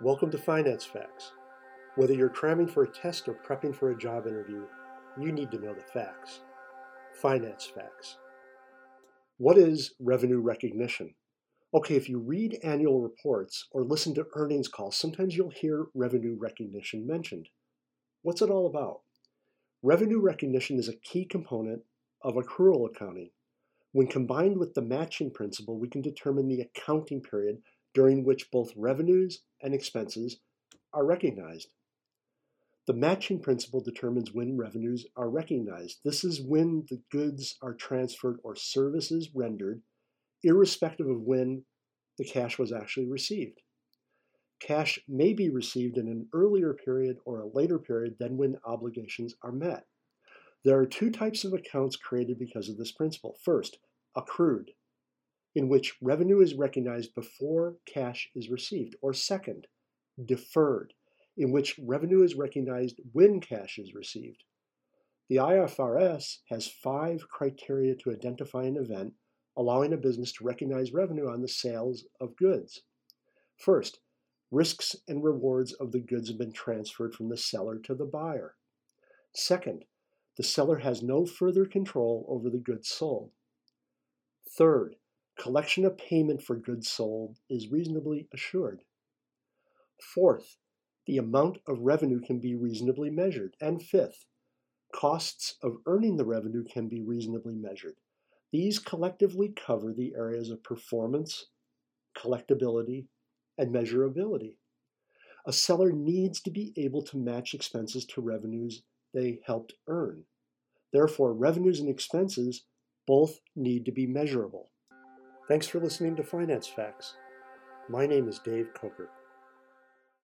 Welcome to Finance Facts. Whether you're cramming for a test or prepping for a job interview, you need to know the facts. Finance Facts. What is revenue recognition? Okay, if you read annual reports or listen to earnings calls, sometimes you'll hear revenue recognition mentioned. What's it all about? Revenue recognition is a key component of accrual accounting. When combined with the matching principle, we can determine the accounting period during which both revenues and expenses are recognized. The matching principle determines when revenues are recognized. This is when the goods are transferred or services rendered, irrespective of when the cash was actually received. Cash may be received in an earlier period or a later period than when obligations are met. There are two types of accounts created because of this principle. First, accrued in which revenue is recognized before cash is received, or second, deferred, in which revenue is recognized when cash is received. The IFRS has five criteria to identify an event allowing a business to recognize revenue on the sales of goods. First, risks and rewards of the goods have been transferred from the seller to the buyer. Second, the seller has no further control over the goods sold. Third, collection of payment for goods sold is reasonably assured. Fourth, the amount of revenue can be reasonably measured. And fifth, costs of earning the revenue can be reasonably measured. These collectively cover the areas of performance, collectability, and measurability. A seller needs to be able to match expenses to revenues they helped earn. Therefore, revenues and expenses both need to be measurable. Thanks for listening to Finance Facts. My name is Dave Coker.